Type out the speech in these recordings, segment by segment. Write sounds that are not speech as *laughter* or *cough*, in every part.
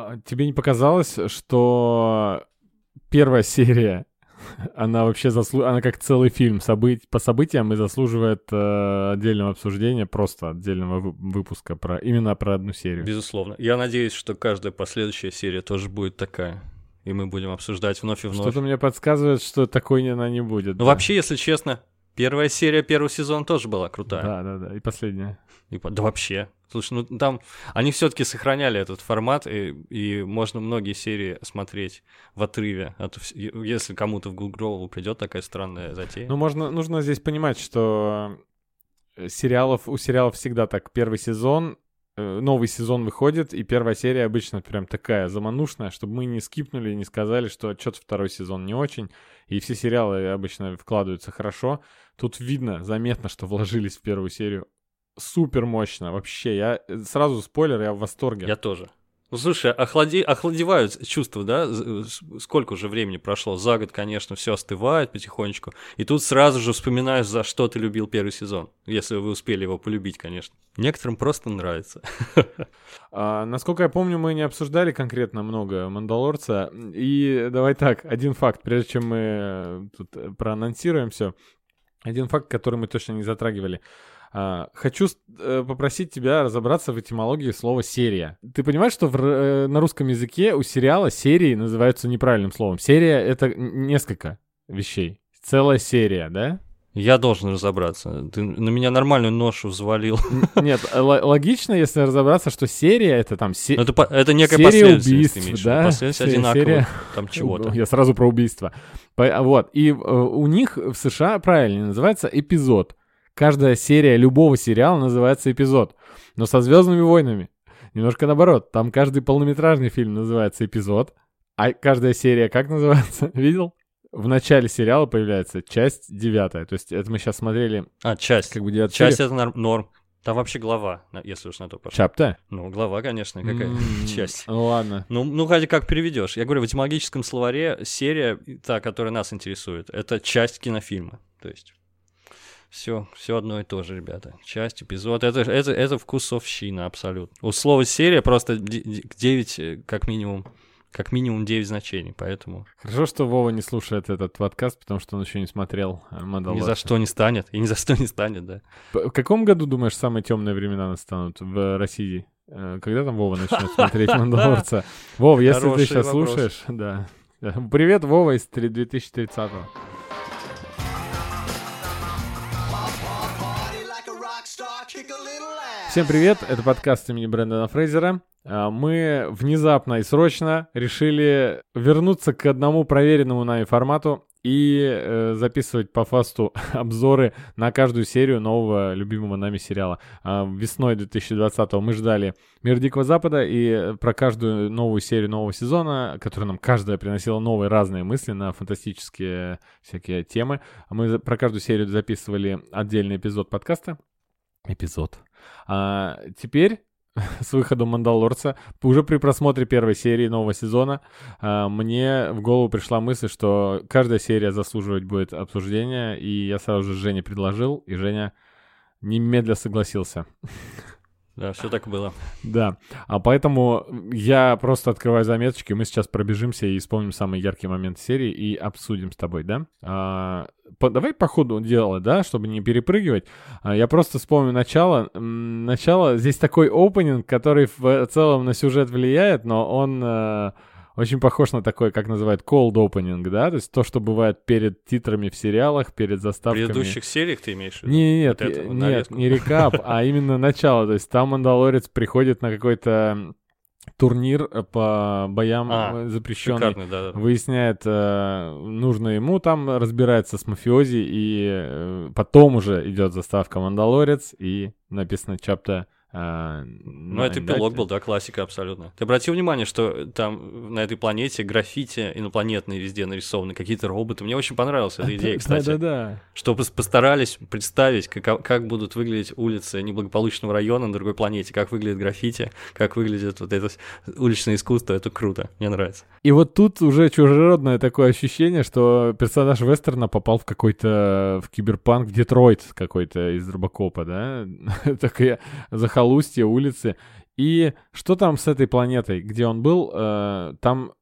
А тебе не показалось, что первая серия, *laughs* она вообще заслу... она как целый фильм событ... по событиям и заслуживает э, отдельного обсуждения, просто отдельного вы- выпуска про именно про одну серию. Безусловно. Я надеюсь, что каждая последующая серия тоже будет такая. И мы будем обсуждать вновь и вновь. Что-то мне подсказывает, что такой она не будет. Ну, да. вообще, если честно, первая серия первого сезона тоже была крутая. Да, да, да. И последняя. И да вообще. Слушай, ну там они все-таки сохраняли этот формат, и, и можно многие серии смотреть в отрыве. от если кому-то в голову придет такая странная затея. Ну, можно, нужно здесь понимать, что э, сериалов, у сериалов всегда так. Первый сезон, э, новый сезон выходит, и первая серия обычно прям такая заманушная, чтобы мы не скипнули не сказали, что что-то второй сезон не очень. И все сериалы обычно вкладываются хорошо. Тут видно, заметно, что вложились в первую серию супер мощно. Вообще, я э, сразу спойлер, я в восторге. Я тоже. Ну, слушай, охлади... охладевают чувства, да? С- Сколько уже времени прошло? За год, конечно, все остывает потихонечку. И тут сразу же вспоминаешь, за что ты любил первый сезон. Если вы успели его полюбить, конечно. Некоторым просто нравится. *laughs* А, насколько я помню, мы не обсуждали конкретно много Мандалорца. И давай так, один факт, прежде чем мы э, тут э, проанонсируем все. Один факт, который мы точно не затрагивали. А, хочу э, попросить тебя разобраться в этимологии слова «серия». Ты понимаешь, что в э, на русском языке у сериала серии называются неправильным словом? Серия — это несколько вещей. Целая серия, да? Я должен разобраться. Ты на меня нормальную ношу взвалил. Нет, логично, если разобраться, что серия — это там... се- Ну, Это, это некая Серия убийств, имеешь да? Последовательность одинаковых, серия- там чего-то. Я сразу про убийство. Вот. И э, у них в США правильно называется эпизод. Каждая серия любого сериала называется эпизод. Но со Звездными войнами немножко наоборот. Там каждый полнометражный фильм называется эпизод. А каждая серия как называется? *laughs* Видел? В начале сериала появляется часть девятая. То есть это мы сейчас смотрели А, часть. как бы девятую Часть это норм- норм. Там вообще глава, если уж на то пошло. Чапта? Ну, глава, конечно, какая М, *laughs* часть. Ну ладно. Ну, ну, хотя как переведешь. Я говорю, в этимологическом словаре серия, та, которая нас интересует, это часть кинофильма. То есть все, все одно и то же, ребята. Часть, эпизод. Это, это, это вкусовщина абсолютно. У слова серия просто 9, как минимум, как минимум 9 значений, поэтому Хорошо, что Вова не слушает этот подкаст, потому что он еще не смотрел э, ни «Мандалорца». за что не станет. И ни за что не станет, да. В каком году, думаешь, самые темные времена настанут в России? Э, Когда там Вова начнет смотреть *laughs* «Мандалорца»? Вов, если ты сейчас слушаешь, да. Привет, Вова из три- 2030-го. Всем привет, это подкаст имени Брэндона Фрейзера. А, Мы внезапно и срочно решили вернуться к одному проверенному нами формату и э, записывать по фасту *laughs* обзоры на каждую серию нового любимого нами сериала. А, Весной 2020 мы ждали «Мир Дикого Запада», и э, про каждую новую серию нового сезона, которая нам каждая приносила новые разные мысли на фантастические всякие темы, мы про каждую серию записывали отдельный эпизод подкаста. Эпизод. А теперь *laughs* с выходом Мандалорца, уже при просмотре первой серии нового сезона, а, мне в голову пришла мысль, что каждая серия заслуживать будет обсуждения, и я сразу же Жене предложил, и Женя немедля согласился. *laughs* Да, все так было. Да, а поэтому я просто открываю заметочки, мы сейчас пробежимся и вспомним самые яркие моменты серии и обсудим с тобой, да? А, по- давай по ходу дела, да, чтобы не перепрыгивать. А, я просто вспомню начало. Начало, здесь такой опенинг, который в целом на сюжет влияет, но он э, очень похож на такой, как называют, cold opening, да? То есть то, что бывает перед титрами в сериалах, перед В заставками. предыдущих сериях ты имеешь в виду? Не, нет, Вот э, вот нет, нарезку. не рекап, а именно начало. То есть там Мандалорец приходит на какой-то турнир по боям А, запрещенный. Шикарный, да, да. Выясняет, э, нужно ему там разбирается с мафиози, и э, потом уже идет заставка Мандалорец, и написано чапта. Э, Ну, это эпилог был, да, классика абсолютно. Ты обратил внимание, что там на этой планете граффити инопланетные везде нарисованы, какие-то роботы. Мне очень понравилась эта идея, кстати. Да-да-да. Что пос- постарались представить, как, как будут выглядеть улицы неблагополучного района на другой планете, как выглядит граффити, как выглядит вот это уличное искусство. Это круто, мне нравится. И вот тут уже чужеродное такое ощущение, что персонаж вестерна попал в какой-то в киберпанк, Детройт какой-то из Робокопа, да? *laughs* Такие захолустье, улицы. И что там с этой планетой, где он был? Э, там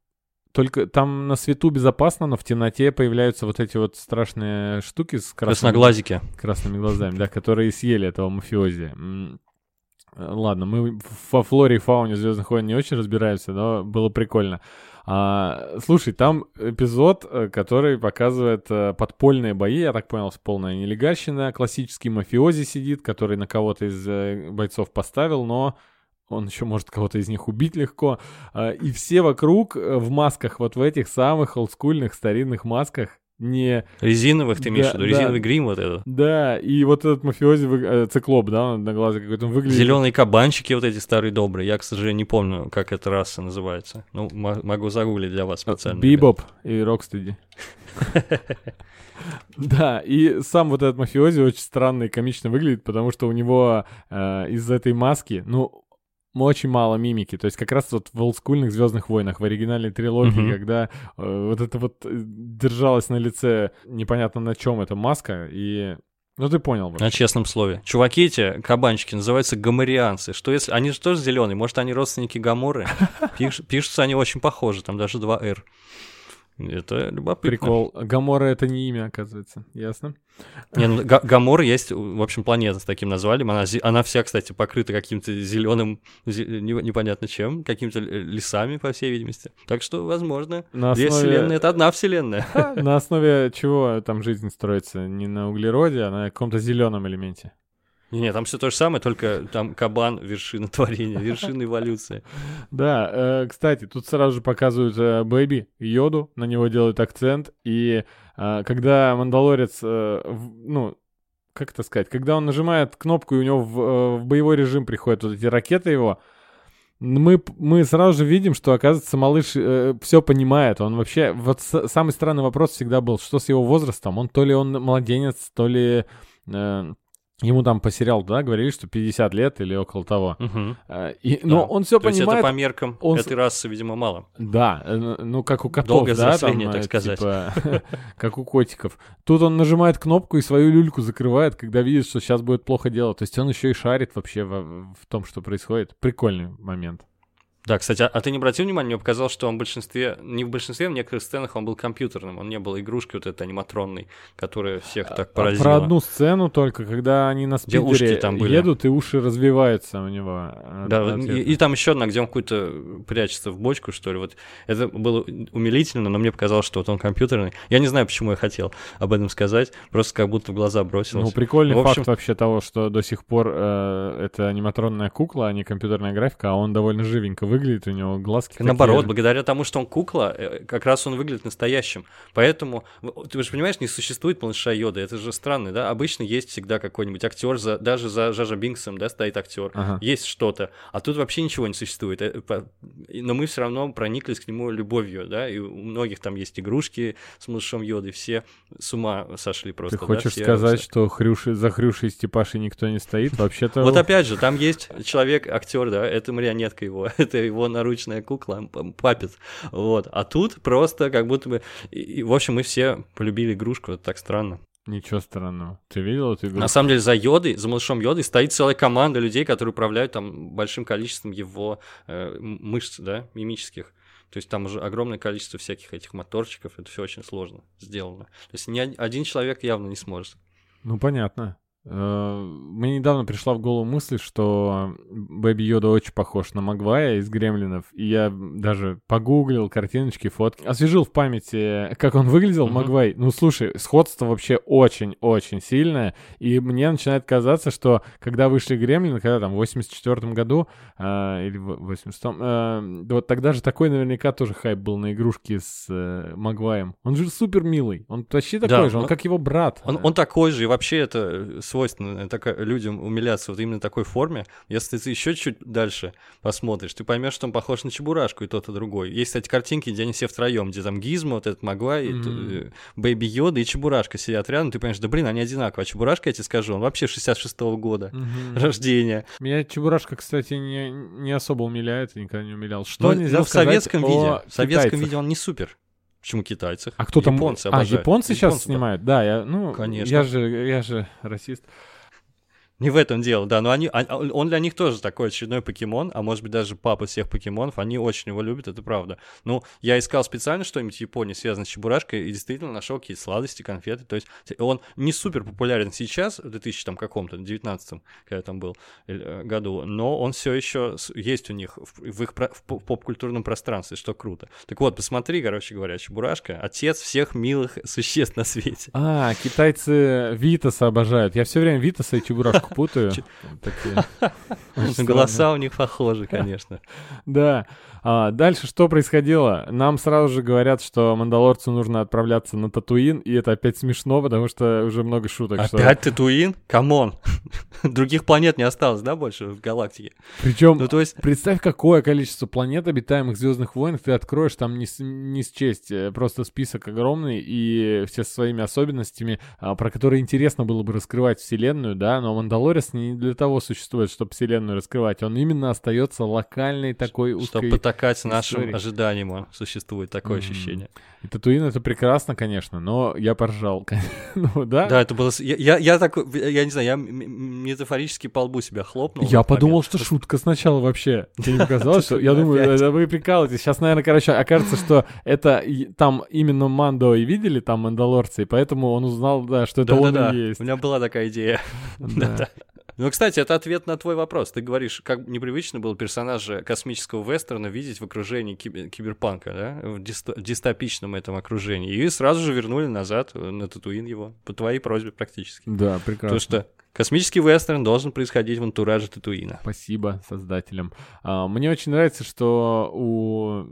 только там на свету безопасно, но в темноте появляются вот эти вот страшные штуки с красными, Красноглазики. красными глазами, да, которые съели этого мафиози. Э, Ладно, мы во флоре и фауне Звездных войн не очень разбираемся, но было прикольно. А, слушай, там эпизод, э, который показывает э, подпольные бои, я так понял, полная нелегальщина, классический мафиози сидит, который на кого-то из э, бойцов поставил, но он еще может кого-то из них убить легко. А, И все вокруг в масках, вот в этих самых олдскульных старинных масках, не... Резиновых ты имеешь в Да, виду? да. Резиновый грим вот этот. Да, и вот этот мафиози, э, циклоп, да, он одноглазый какой-то, он выглядит... Зеленые кабанчики вот эти старые добрые. Я, к сожалению, не помню, как эта раса называется. Ну, мо- могу загуглить для вас специально. Бибоп и Рокстеди. Да, и сам вот этот мафиози очень странно и комично выглядит, потому что у него э, из этой маски, ну, очень мало мимики. То есть как раз вот в олдскульных Звездных войнах, в оригинальной трилогии, Мгм. когда э, вот это вот э, держалось на лице непонятно на чем эта маска, и... Ну ты понял. вот. На честном слове. Чуваки эти, кабанчики, называются гамарианцы. Что если... Они же тоже зеленые. Может, они родственники Гаморы? *laughs* Пиш- Пишутся они очень похожи. Там даже два «Р». Это любопытно. Прикол. Гамора это не имя, оказывается. Ясно? Не, ну, Га- Гамора есть, в общем, планета с таким назвали. Она, она вся, кстати, покрыта каким-то зеленым, непонятно чем, какими-то лесами, по всей видимости. Так что, возможно, На две основе- вселенные — это одна вселенная. *laughs* На основе чего там жизнь строится? Не на углероде, а на каком-то зеленом элементе. Не, там все то же самое, только там кабан — вершина творения, вершина эволюции. Да, э, кстати, тут сразу же показывают э, Бэби, Йоду, на него делают акцент, и э, когда Мандалорец, э, ну, как это сказать, когда он нажимает кнопку, и у него в, э, в боевой режим приходят вот эти ракеты его, мы, мы сразу же видим, что, оказывается, малыш все понимает. Он вообще... Вот с- самый странный вопрос всегда был, что с его возрастом? Он то ли он младенец, то ли... э, ему там по сериалу, да, говорили, что 50 лет или около того. Э, и- но Да. он все То есть это понимает. по меркам он этой расы, видимо, мало. Да, э, ну как у котов, Долгое да, там, так э, сказать. типа, *laughs* *laughs* как у котиков. Тут он нажимает кнопку и свою люльку закрывает, когда видит, что сейчас будет плохо дело. То есть он еще и шарит вообще в, в том, что происходит. Прикольный момент. Да, кстати, а, а ты не обратил внимания, мне показалось, что он в большинстве, не в большинстве, в некоторых сценах он был компьютерным, он не был игрушкой вот этой аниматронной, которая всех так А поразила. Про одну сцену только, когда они на спидере там были. едут, и уши развиваются у него. от- Да, и, и там еще одна, где он какой-то прячется в бочку, что ли. Вот это было умилительно, но мне показалось, что вот он компьютерный. Я не знаю, почему я хотел об этом сказать, просто как будто в глаза бросилось. Ну, прикольный В общем- факт вообще того, что до сих пор э, это аниматронная кукла, а не компьютерная графика, а он довольно живенько выглядит, у него глазки такие Наоборот, же. благодаря тому, что он кукла, э, как раз он выглядит настоящим. Поэтому, ты же понимаешь, не существует малыша Йода. Это же странно, да? Обычно есть всегда какой-нибудь актер, за, даже за Жажа Бинксом, да, стоит актер. Ага. Есть что-то. А тут вообще ничего не существует. Э, Но мы все равно прониклись к нему любовью, да? И у многих там есть игрушки с малышом Йодой. Все с ума сошли просто. Ты да, хочешь все- сказать, все. что хрюши, за Хрюшей и Степашей никто не стоит? Вообще-то... Вот опять же, там есть человек, актер, да, это марионетка его, *laughs* это его наручная кукла, п- папет, вот. А тут просто как будто бы, и- и, в общем, мы все полюбили игрушку, это так странно. Ничего странного. Ты видел эту игру? На самом деле за Йодой, за малышом Йодой стоит целая команда людей, которые управляют там большим количеством его э, мышц, да, мимических. То есть там уже огромное количество всяких этих моторчиков, это все очень сложно сделано. То есть ни од- один человек явно не сможет. Ну, понятно. Э, Мне недавно пришла в голову мысль, что Бэби Йода очень похож на Магвая из Гремлинов, и я даже погуглил картиночки, фотки, освежил в памяти, как он выглядел, Мгм. Магвай. Ну, слушай, сходство вообще очень-очень сильное, и мне начинает казаться, что когда вышли Гремлины, когда там в 84 году, э, или в 80-м, э, вот тогда же такой наверняка тоже хайп был на игрушки с э, Магваем. Он же супер милый, он почти такой Да, же, он он- как его брат. Он, он такой же, и вообще это э, свойственно э, так, людям умиляться вот именно такой форме. Если ты еще чуть дальше посмотришь, ты поймешь, что он похож на Чебурашку и тот, и другой. Есть, кстати, картинки, где они все втроем, где там Гизмо, вот этот Магуай, Мгм. Бэйби Йода и Чебурашка сидят рядом, ты понимаешь, да блин, они одинаковые. А Чебурашка, я тебе скажу, он вообще 66-го года Мгм. *laughs* рождения. Меня Чебурашка, кстати, не, не особо умиляет, никогда не умилял. Что Но, нельзя но в советском виде, в советском виде он не супер. Почему китайцах? А кто там? Японцы а, обожают. японцы сейчас Японцы, да. снимают? Да, я, ну, Конечно. я же, я же расист. Не в этом дело, да, но они, он, а, он для них тоже такой очередной покемон, а может быть даже папа всех покемонов, они очень его любят, это правда. Ну, я искал специально что-нибудь в Японии, связанное с Чебурашкой, и действительно нашел какие-то сладости, конфеты, то есть он не супер популярен сейчас, в 2000 там каком-то, 19 когда я там был э, году, но он все еще есть у них в, в их в поп-культурном пространстве, что круто. Так вот, посмотри, короче говоря, Чебурашка, отец всех милых существ на свете. А, китайцы Витаса обожают. Я все время Витаса и Чебурашку путаю. *laughs* Голоса у них похожи, конечно. Да. А, дальше что происходило? Нам сразу же говорят, что Мандалорцу нужно отправляться на Татуин, и это опять смешно, потому что уже много шуток. Опять что... Татуин? Come on! *laughs* Других планет не осталось, да, больше в галактике? Причем, ну, то есть... представь, какое количество планет, обитаемых Звездных войн, ты откроешь, там не, с... не счесть, э, просто список огромный, и все со своими особенностями, а, про которые интересно было бы раскрывать Вселенную, да, но Мандалорец не для того существует, чтобы Вселенную раскрывать, он именно остается локальной такой узкой потакать нашим ожиданиям, существует такое mm-hmm. ощущение. И Татуин это прекрасно, конечно, но я поржал. *laughs* ну, да? Да, это было... Я, я, я так, я не знаю, я метафорически по лбу себя хлопнул. Я подумал, момент. что шутка сначала вообще. Тебе не показалось, что... Я думаю, вы прикалываетесь. Сейчас, наверное, короче, окажется, что это там именно Мандо и видели, там мандалорцы, и поэтому он узнал, да, что это он и есть. У меня была такая идея. Да. *laughs* Ну, кстати, это ответ на твой вопрос. Ты говоришь, как непривычно было персонажа космического вестерна видеть в окружении кибер- киберпанка, да, в дист- дистопичном этом окружении. И сразу же вернули назад на Татуин его, по твоей просьбе практически. Да, прекрасно. Потому что Космический вестерн должен происходить в антураже Татуина. Спасибо создателям. А, мне очень нравится, что у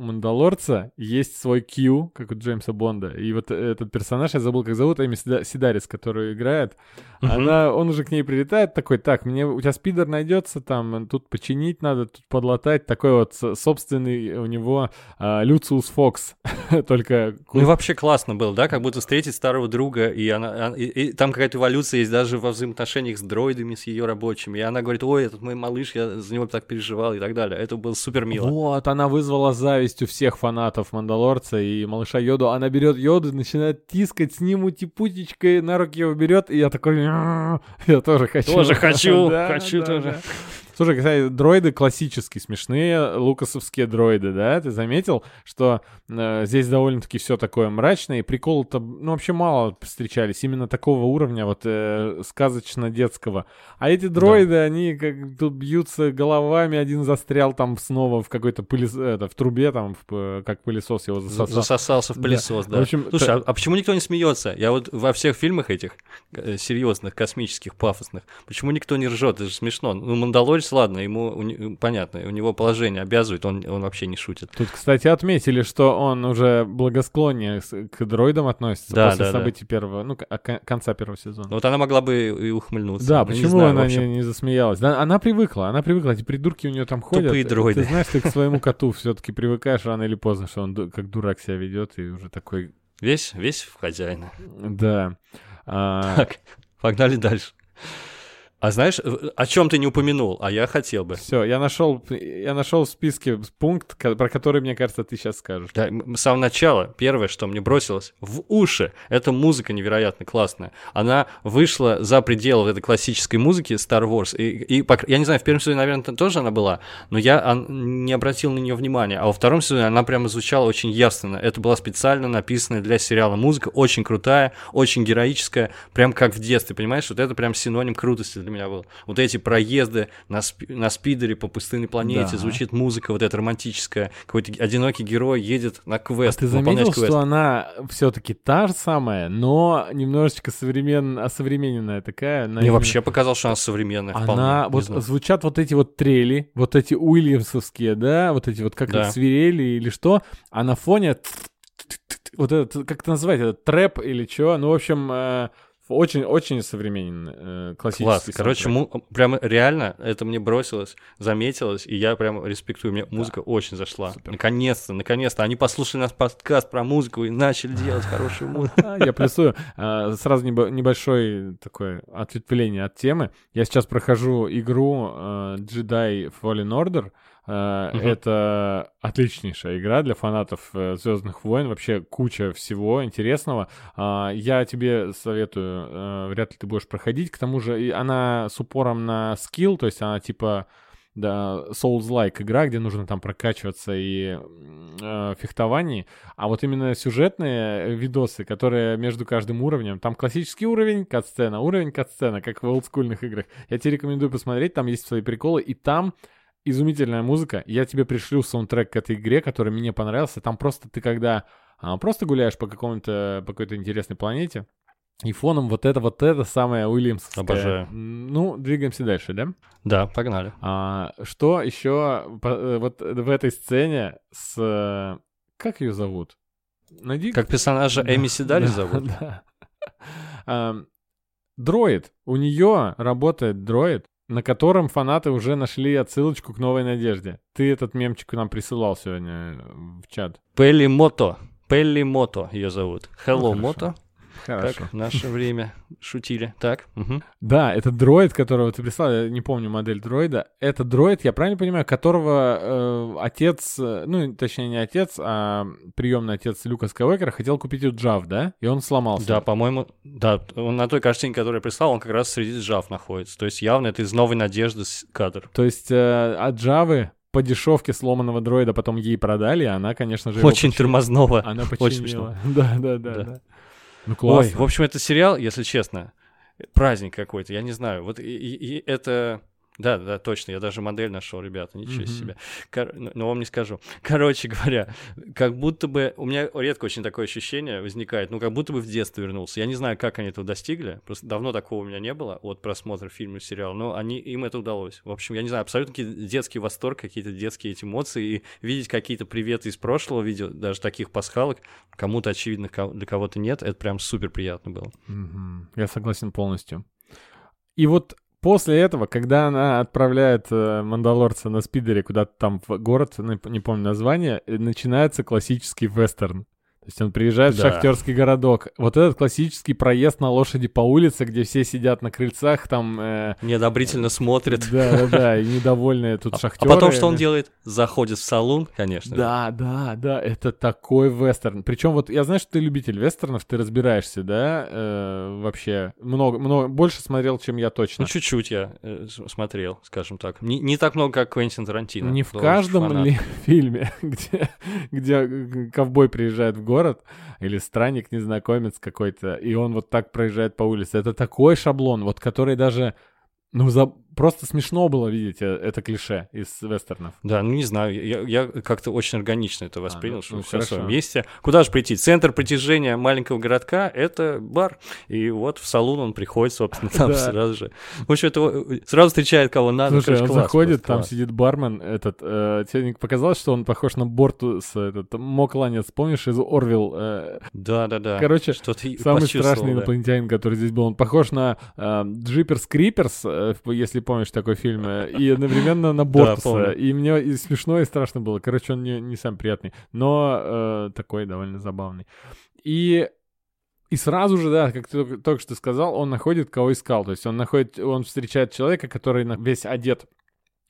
Мандалорца есть свой Q, как у Джеймса Бонда. И вот этот персонаж, я забыл, как зовут, Эми Сидарис, которую играет. Uh-huh. Она, он уже к ней прилетает такой, так, мне, у тебя спидер найдется, там, тут починить надо, тут подлатать. Такой вот собственный у него а, Люциус Фокс. *laughs* Только... Ну, вообще классно было, да? Как будто встретить старого друга, и, она, и, и там какая-то эволюция есть даже во взаимоотношениях с дроидами, с ее рабочими. И она говорит, ой, этот мой малыш, я за него так переживал и так далее. Это было супер мило. Вот, она вызвала зависть завистью всех фанатов Мандалорца и малыша Йоду. Она берет Йоду, начинает тискать с ним утипутечкой, на руки его берет, и я такой, я тоже хочу. Тоже *laughs* хочу, хочу тоже. Слушай, кстати, дроиды классические, смешные, лукасовские дроиды, да? Ты заметил, что э, здесь довольно-таки все такое мрачное, и прикол-то, ну, вообще мало встречались, именно такого уровня, вот, э, сказочно-детского. А эти дроиды, да. они как тут бьются головами, один застрял там снова в какой-то пылес... это, в трубе, там, в, как пылесос его засосал. Засосался в пылесос, да. да. В общем, Слушай, то... а, а почему никто не смеется? Я вот во всех фильмах этих э, серьезных, космических, пафосных, почему никто не ржет? Это же смешно. Ну, Мандалорец ладно, ему у, понятно, у него положение обязывает, он, он вообще не шутит. Тут, кстати, отметили, что он уже благосклоннее к дроидам относится да, после да, событий да. первого, ну, конца первого сезона. Вот она могла бы и ухмыльнуться. Да, почему не знаю, она не, не засмеялась? Да, она привыкла, она привыкла, эти придурки у нее там ходят. Тупые дроиды. Ты знаешь, ты к *laughs* своему коту все-таки привыкаешь рано или поздно, что он как дурак себя ведет и уже такой... Весь, весь в хозяина. Да. А... Так, погнали дальше. А знаешь, э, о чем ты не упомянул, а я хотел бы. Все, я нашел, я нашел в списке пункт, про который, мне кажется, ты сейчас скажешь. Да, с самого начала, первое, что мне бросилось в уши, это музыка невероятно классная. Она вышла за пределы этой классической музыки Star Wars. И, и я не знаю, в первом сезоне, наверное, тоже она была, но я не обратил на нее внимания. А во втором сезоне она прямо звучала очень явственно. Это была специально написанная для сериала музыка, очень крутая, очень героическая, прям как в детстве, понимаешь? Вот это прям синоним крутости для меня был. Вот эти проезды на, спи на спидере по пустынной планете, да. звучит музыка вот эта романтическая, какой-то одинокий герой едет на квест. А ты заметил, квест. что она все-таки та же самая, но немножечко современ... осовремененная такая? Мне именно... вообще показалось, что она современная. Она, вот звучат вот эти вот трели, вот эти уильямсовские, да, вот эти вот как да. свирели или что, а на фоне вот этот, как это называть, это трэп или что, ну, в общем, э, очень-очень современный, э, классический. Класс. Короче, му- прям реально это мне бросилось, заметилось, и я прям респектую. Мне да. музыка очень зашла. Супер. Наконец-то, наконец-то. Они послушали наш подкаст про музыку и начали делать хорошую *laughs* музыку. Я плюсую. А, сразу небольшое такое ответвление от темы. Я сейчас прохожу игру э, Jedi Fallen Order. Э, это отличнейшая игра для фанатов э, Звездных войн. Вообще куча всего интересного. А, я тебе советую, э, вряд ли ты будешь проходить. К тому же она с упором на скилл, то есть она типа да, Souls-like игра, где нужно там прокачиваться и э, фехтовании, а вот именно сюжетные видосы, которые между каждым уровнем, там классический уровень, катсцена, уровень, катсцена, как в олдскульных играх. Я тебе рекомендую посмотреть, там есть свои приколы, и там изумительная музыка. Я тебе пришлю саундтрек к этой игре, который мне понравился. Там просто ты когда а, просто гуляешь по какому-то по какой-то интересной планете, и фоном вот это, вот это самое Уильямсовское. Обожаю. Ну, двигаемся дальше, да? Да, погнали. А, что еще э, вот в этой сцене с... Как ее зовут? Найди... Как персонажа Эми Седали зовут? Да. А, дроид. У нее работает дроид, на котором фанаты уже нашли отсылочку к «Новой надежде». Ты этот мемчик нам присылал сегодня в чат. Пелли Мото. Пелли Мото ее зовут. Hello, ну, Мото. Хорошо. Как в наше время шутили. Так. Угу. Да, это дроид, которого ты прислал, я не помню модель дроида. Это дроид, я правильно понимаю, которого э, отец, э, ну, точнее, не отец, а приемный отец Люка Скайуокера хотел купить у Джав, да? И он сломался. Да, по-моему, да. Он на той картинке, которую я прислал, он как раз среди Джав находится. То есть явно это из новой надежды кадр. То есть э, от Джавы по дешевке сломанного дроида потом ей продали, и она, конечно же, Очень тормозного. Она починила. Очень смешно. *laughs* Да, да, да, да. да. Ну, классно. Ой, в общем, это сериал, если честно, праздник какой-то, я не знаю. Вот и, и, и это да, да, точно, я даже модель нашел, ребята, ничего mm-hmm. себе. Кор... Но ну, ну, вам не скажу. *laughs* Короче говоря, как будто бы... У меня редко очень такое ощущение возникает, ну, как будто бы в детство вернулся. Я не знаю, как они этого достигли, просто давно такого у меня не было от просмотра фильма и сериала, но они, им это удалось. В общем, я не знаю, абсолютно детский восторг, какие-то детские эти эмоции, и видеть какие-то приветы из прошлого видео, даже таких пасхалок, кому-то, очевидно, для кого-то нет, это прям супер приятно было. Mm-hmm. Я согласен полностью. И вот После этого, когда она отправляет э, Мандалорца на спидере куда-то там в город, не помню название, э, начинается классический вестерн. То есть он приезжает да. в шахтерский городок. Вот этот классический проезд на лошади по улице, где все сидят на крыльцах, там... Э, Неодобрительно смотрят. Да-да-да, и *laughs* недовольные тут а, шахтеры. А потом что он делает? Заходит в салон, конечно. Да, да, да, это такой вестерн. Причем вот я знаю, что ты любитель вестернов, ты разбираешься, да, э, вообще. Много, много, больше смотрел, чем я точно. Ну, чуть-чуть я э, смотрел, скажем так. Не, не так много, как Квентин Тарантино. Не в каждом ли *laughs* фильме, *laughs* где, где ковбой приезжает в город, или странник, незнакомец какой-то, и он вот так проезжает по улице. Это такой шаблон, вот который даже ну, за... просто смешно было видеть э, это клише из вестернов. Да, ну не знаю, я, я как-то очень органично это воспринял, а, что ну, все в своем месте. Куда же прийти? Центр притяжения маленького городка — это бар. И вот в салон он приходит, собственно, *laughs* там сразу же. В общем, это э, сразу встречает кого надо. Слушай, он заходит, там сидит бармен, этот, э, тебе показалось, что он похож на борту с этот, Мокланец, помнишь, из Орвилл? Да-да-да. Короче, самый страшный инопланетянин, который здесь был, он похож на Джиперс Криперс, Э, если помнишь такой фильм, э, и одновременно на Бортуса. и мне и смешно, и страшно было. Короче, он не, не самый приятный, но э, такой довольно забавный. И и сразу же, да, как ты только что сказал, он находит, кого искал. То есть он находит, он встречает человека, который весь одет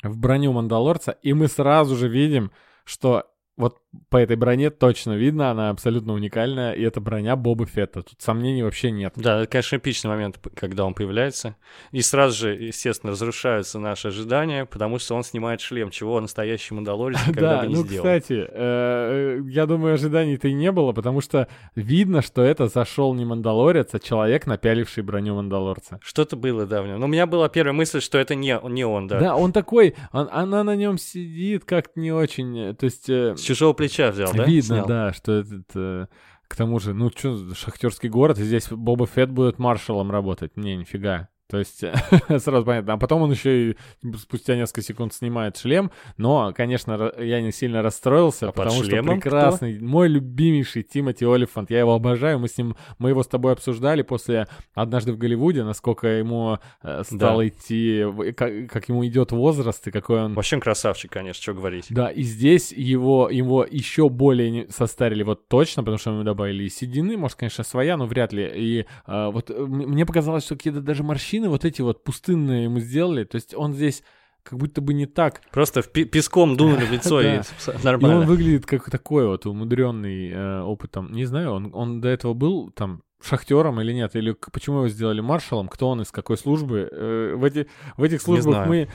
в броню Мандалорца, и мы сразу же видим, что вот по этой броне точно видно, она абсолютно уникальная, и это броня Боба Фетта. Тут сомнений вообще нет. Да, это, конечно, эпичный момент, когда он появляется. И сразу же, естественно, разрушаются наши ожидания, потому что он снимает шлем, чего настоящий Мандалорец *laughs* никогда бы не ну, сделал. кстати, э, я думаю, ожиданий-то и не было, потому что видно, что это зашел не Мандалорец, а человек, напяливший броню Мандалорца. Что-то было, да, в нем. Но у меня была первая мысль, что это не, не он, да. Да, он такой, он, она на нем сидит как-то не очень, то есть... Э, С чужого плеча взял, да? Видно, Снял. да, что этот... Э, к тому же, ну что, шахтерский город, и здесь Боба Фетт будет маршалом работать. Не, нифига. То есть *laughs* сразу понятно. А потом он еще и спустя несколько секунд снимает шлем. Но, конечно, я не сильно расстроился, а потому что прекрасный, кто? мой любимейший Тимоти Олифант. Я его обожаю. Мы с ним, мы его с тобой обсуждали после однажды в Голливуде, насколько ему э, стало да. идти, как, как ему идет возраст и какой он. Вообще красавчик, конечно, что говорить. Да, и здесь его его еще более состарили вот точно, потому что мы добавили и седины, может, конечно, своя, но вряд ли. И э, вот мне показалось, что какие-то даже морщины морщины вот эти вот пустынные ему сделали. То есть он здесь как будто бы не так. Просто в песком дунули в лицо, *laughs* и И он нормально. выглядит как такой вот умудренный э, опытом. Не знаю, он, он до этого был там шахтером или нет, или почему его сделали маршалом, кто он из какой службы. Э, в, эти, в этих службах мы...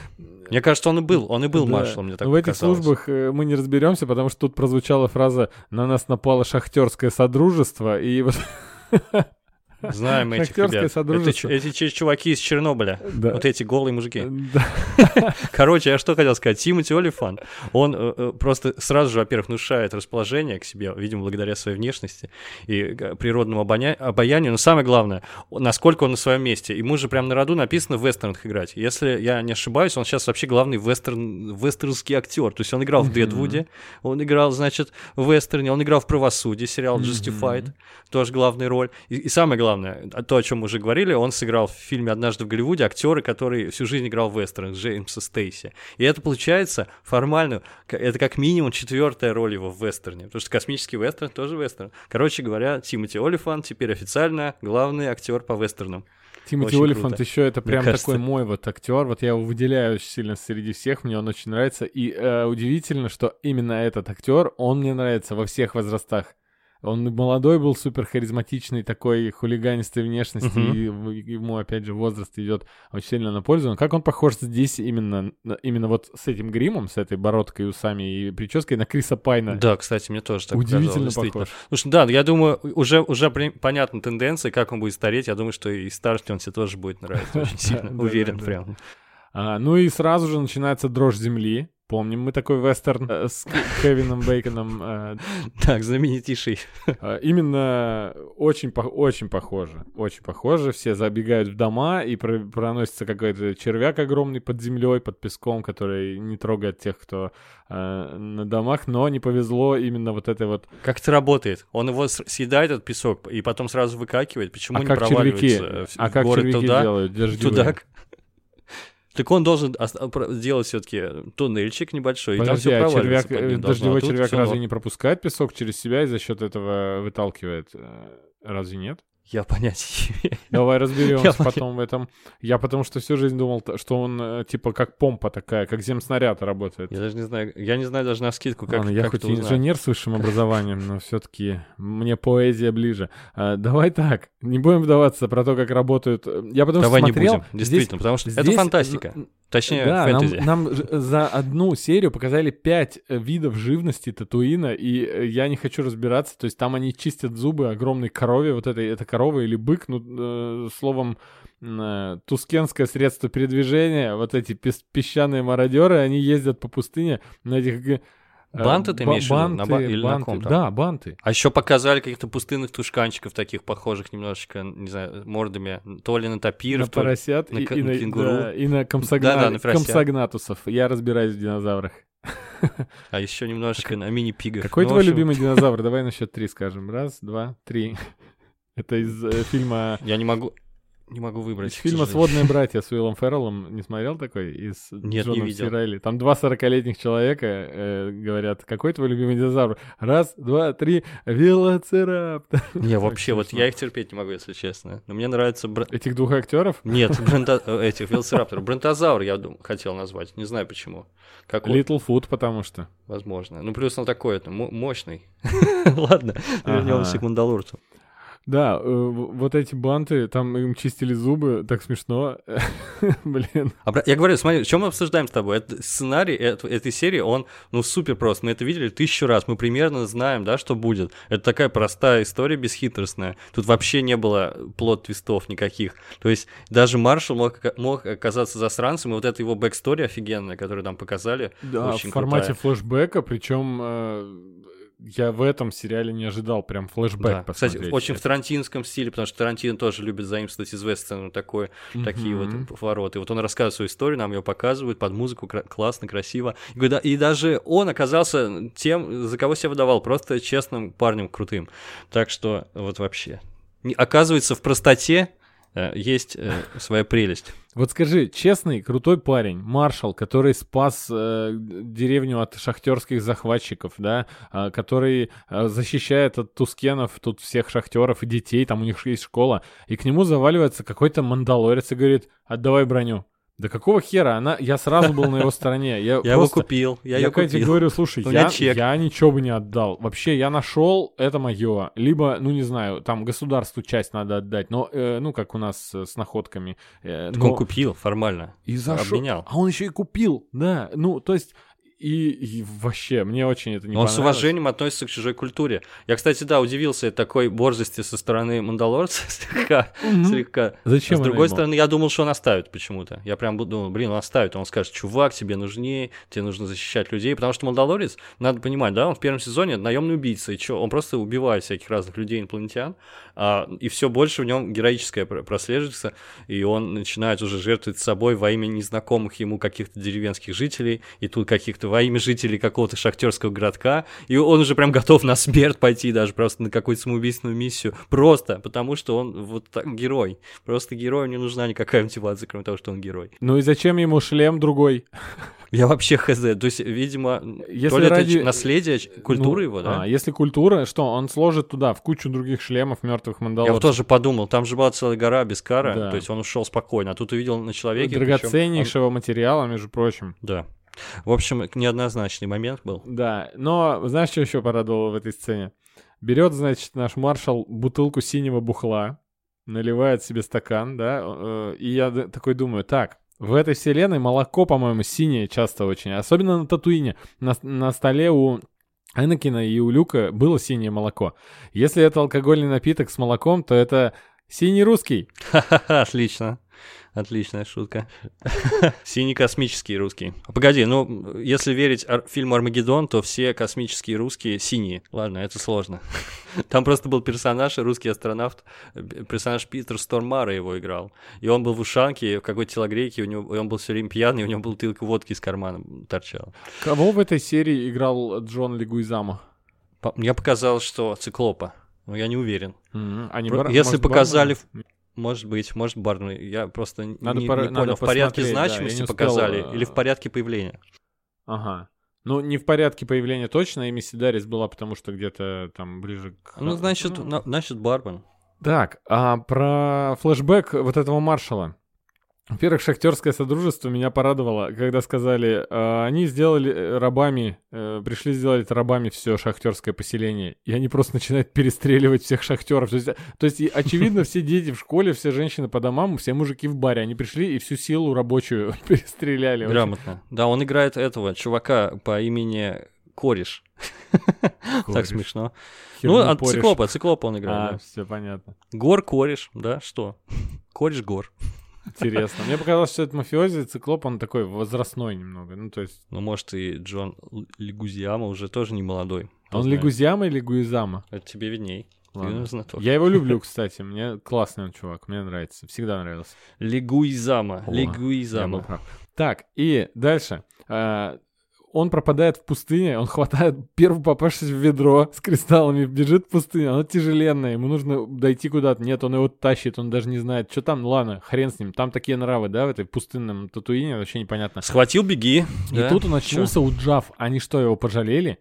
Мне кажется, он и был, он и был Да. маршалом, мне так в этих службах э, мы не разберемся, потому что тут прозвучала фраза «на нас напало шахтерское содружество», и вот... *laughs* Знаем этих ребят. Содружество. эти чуваки из Чернобыля. Да. Вот эти голые мужики. Да. *laughs* Короче, я что хотел сказать. Тимоти Олифан, он э, э, просто сразу же, во-первых, внушает расположение к себе, видимо, благодаря своей внешности и э, природному обоня- обаянию. Но самое главное, насколько он на своем месте. Ему же прям на роду написано в вестернах играть. Если я не ошибаюсь, он сейчас вообще главный вестерн, вестернский актер. То есть он играл в. Дедвуде, он играл, значит, в вестерне, он играл в Правосудии, сериал. Justified, тоже главная роль. И, и самое главное, а то, о чем мы уже говорили, он сыграл в фильме «Однажды в Голливуде» актера, который всю жизнь играл в вестернах, Джеймса Стейси. И это получается формально, это как минимум четвертая роль его в вестерне, потому что космический вестерн тоже вестерн. Короче говоря, Тимоти Олифан теперь официально главный актер по вестернам. Тимоти Олифант еще это прям такой мой вот актер. Вот я его выделяю очень сильно среди всех, мне он очень нравится. И э, удивительно, что именно этот актер, он мне нравится во всех возрастах. Он молодой был, супер харизматичный, такой хулиганистой внешности, Мгм. и ему, опять же, возраст идет очень сильно на пользу. Но как он похож здесь именно, именно вот с этим гримом, с этой бородкой, усами и прической на Криса Пайна. Да, кстати, мне тоже так Удивительно показалось, похож. Слушай, да, я думаю, уже, уже понятна тенденция, как он будет стареть. Я думаю, что и старше он тебе тоже будет нравиться очень *laughs* сильно. Уверен прям. А, ну и сразу же начинается дрожь земли. Помним мы такой вестерн э, с К- Кевином Бейконом. э, *laughs* Так, знаменитейший. А, Именно очень, очень похоже. Очень похоже. Все забегают в дома, и про- проносится какой-то червяк огромный под землей, под песком, который не трогает тех, кто э, на домах. Но не повезло именно вот этой вот... Как это работает? Он его съедает, этот песок, и потом сразу выкакивает. Почему а не как червяки? проваливается в- А как горы червяки туда? делают? Дождевые? Туда. Так он должен сделать все-таки туннельчик небольшой, и там Подожди, все а червяк, э, должно, дождевой а червяк разве норм. не пропускает песок через себя и за счет этого выталкивает? Э, Разве нет? Я понятия *laughs* не имею. Давай разберемся Я потом в этом. Я потому что всю жизнь думал, что он э, типа как помпа такая, как земснаряд работает. Я даже не знаю, я не знаю даже на скидку, как, Ладно, я как хоть это узнать. инженер с высшим образованием, но все-таки мне поэзия ближе. А, давай так, не будем вдаваться про то, как работают. э, Я потому Давай что не смотрел, будем, действительно, потому что это здесь, фантастика. н- Точнее, да, нам, фэнтези. нам ж- за одну серию показали пять э, видов живности Татуина, и э, я не хочу разбираться. То есть там они чистят зубы огромной корове, вот этой, это корова или бык, ну, э, словом, э, тускенское средство передвижения, вот эти пес- песчаные мародеры, они ездят по пустыне на этих... г- э, Банты ты имеешь виду? На ба- или на банты. ком там? Да, банты. А еще показали каких-то пустынных тушканчиков, таких похожих немножечко, не знаю, мордами, то ли на на тапиров, то ли... поросят на и, и на на, кенгуру. да, и на, комсогна- Да-да, на поросят. комсогнатусов. Я разбираюсь в динозаврах. А еще немножечко на мини-пигов. Какой Ну, твой любимый динозавр? Давай на счет три скажем. Раз, два, три. Это из э, фильма... Я не могу... Не могу выбрать. Из фильма. «Сводные братья» с Уиллом Ферреллом. Не смотрел такой? И с Нет, не Джоном видел. Си Райли. Там два сорокалетних человека э, говорят, какой твой любимый динозавр? Раз, два, три, велоцираптор. Не, вообще, вот я их терпеть не могу, если честно. Но мне нравится... бра- Этих двух актеров? Нет, брента- э, этих велоцирапторов. Брентозавр я дум- хотел назвать. Не знаю почему. Как вот, Littlefoot, потому что. возможно. Ну, плюс он такой, это мо- мощный. *laughs* Ладно, вернемся к Мандалорцу. Да, э, вот эти банты, там им чистили зубы, так смешно. *laughs* Блин. А Я говорю, смотри, что мы обсуждаем с тобой? Это сценарий эт- этой серии, он, ну, супер прост. Мы это видели тысячу раз. Мы примерно знаем, да, что будет. Это такая простая история, бесхитростная. Тут вообще не было plot twist ов никаких. То есть даже Маршал мог, мог оказаться засранцем, и вот эта его backstory офигенная, которую там показали. Да, Очень в формате крутая. флешбека, причем я в этом сериале не ожидал прям флешбэк Да. Кстати, посмотреть. очень в тарантинском стиле, потому что Тарантино тоже любит заимствовать из вестерна такое, такие Мгм. вот повороты. Вот он рассказывает свою историю, нам ее показывают под музыку, классно, красиво. И, даже он оказался тем, за кого себя выдавал, просто честным парнем, крутым. Так что вот вообще. Оказывается, в простоте есть э, своя прелесть. Вот скажи, честный, крутой парень, маршал, который спас э, деревню от шахтерских захватчиков, да, а, который э, защищает от тускенов тут всех шахтеров и детей, там у них есть школа, и к нему заваливается какой-то мандалорец и говорит, отдавай броню. Да какого хера? Она, я сразу был на его стороне. Я, *laughs* Я его просто- купил, я Я, ее купил. говорю, слушай, я, я ничего бы не отдал. Вообще, я нашел, это мое. Либо, ну не знаю, там государству часть надо отдать, но, э, ну как у нас э, с находками. э, Так но- он купил формально. И за что? обменял. А он еще и купил, да. Ну, то есть, и, и вообще, мне очень это не Он с уважением относится к чужой культуре. Я, кстати, да, удивился такой борзости со стороны Мандалорца *laughs* слегка. Мгм. слегка. Зачем с она другой стороны, я думал, что он оставит почему-то. Я прям думал, блин, он оставит. Он скажет, чувак, тебе нужнее, тебе нужно защищать людей. Потому что Мандалорец, надо понимать, да, он в первом сезоне наемный убийца. И что, он просто убивает всяких разных людей, инопланетян. А, и все больше в нем героическое пр- прослеживается. И он начинает уже жертвовать собой во имя незнакомых ему каких-то деревенских жителей. И тут каких-то во имя жителей какого-то шахтерского городка. И он уже прям готов на смерть пойти, даже просто на какую-то самоубийственную миссию. Просто потому, что он вот так герой. Просто герою не нужна никакая мотивация, кроме того, что он герой. Ну и зачем ему шлем другой? Я вообще хз. То есть, видимо, Если то ли ради- это наследие ч- культуры Ну, его, да? А, если культура, что он сложит туда в кучу других шлемов мертвых Я мандалорцев. вот тоже подумал, там же была целая гора без кара, Да. то есть он ушел спокойно, а тут увидел на человеке. Драгоценнейшего материала, между прочим. он- Да. В общем, неоднозначный момент был. Да, но знаешь, что еще порадовало в этой сцене? Берет, значит, наш маршал бутылку синего бухла, наливает себе стакан, да, э, и я такой думаю, так, в этой вселенной молоко, по-моему, синее часто очень, особенно на Татуине. На, на столе у Энакина и у Люка было синее молоко. Если это алкогольный напиток с молоком, то это синий русский. Ха-ха-ха, отлично. Отличная шутка. *laughs* Синий космический русский. А Погоди, ну, если верить ар- фильму «Армагеддон», то все космические русские синие. Ладно, это сложно. *laughs* Там просто был персонаж, русский астронавт, персонаж Питер Стормара его играл. И он был в ушанке, в какой-то телогрейке, у него, и он был все время пьяный, у него бутылка водки из кармана торчала. Кого в этой серии играл Джон Лигуизамо? По- Мне показалось, что циклопа. Но я не уверен. Мгм. А не Про- Бар- Если может, показали Бармен? Может быть, может Барн. Я просто Надо не, пора- не понял, в порядке посмотреть, да, значимости не успел, показали э, или в порядке появления? Ага. Ну, не в порядке появления точно, Эми Сидарис была, потому что где-то там ближе к... Ну, значит, Ну, на- значит, Бармен. Так, а про флешбэк вот этого маршала. Во-первых, шахтерское содружество меня порадовало, когда сказали, а, они сделали э, рабами, э, пришли сделать рабами все шахтерское поселение, и они просто начинают перестреливать всех шахтеров. То есть, то есть очевидно, все дети в школе, все женщины по домам, все мужики в баре, они пришли и всю силу рабочую *laughs* перестреляли. Грамотно. Да, он играет этого чувака по имени Кореш. *laughs* Так смешно. Ну, от порешь. циклопа, циклопа он играет. А, все понятно. Гор Кореш, да, что? *laughs* Кореш Гор. Интересно. Мне показалось, что это мафиози, циклоп, он такой возрастной немного. Ну, то есть, Ну, может, и Джон Лигузиама уже тоже не молодой. Он знает. Лигузяма или Гуизама? Это тебе видней. Ладно. Я его люблю, *laughs* кстати. Мне классный он чувак, мне нравится. Всегда нравился. Лигуизама. Лигуизама. Так, и дальше. А, Он пропадает в пустыне, он хватает первую попавшись в ведро с кристаллами, бежит в пустыню, оно тяжеленное, ему нужно дойти куда-то. Нет, он его тащит, он даже не знает, что там, ладно, хрен с ним. Там такие нравы, да, в этой пустынном Татуине, вообще непонятно. Схватил, беги. И да? тут он очнулся у Джав. Они что, его пожалели?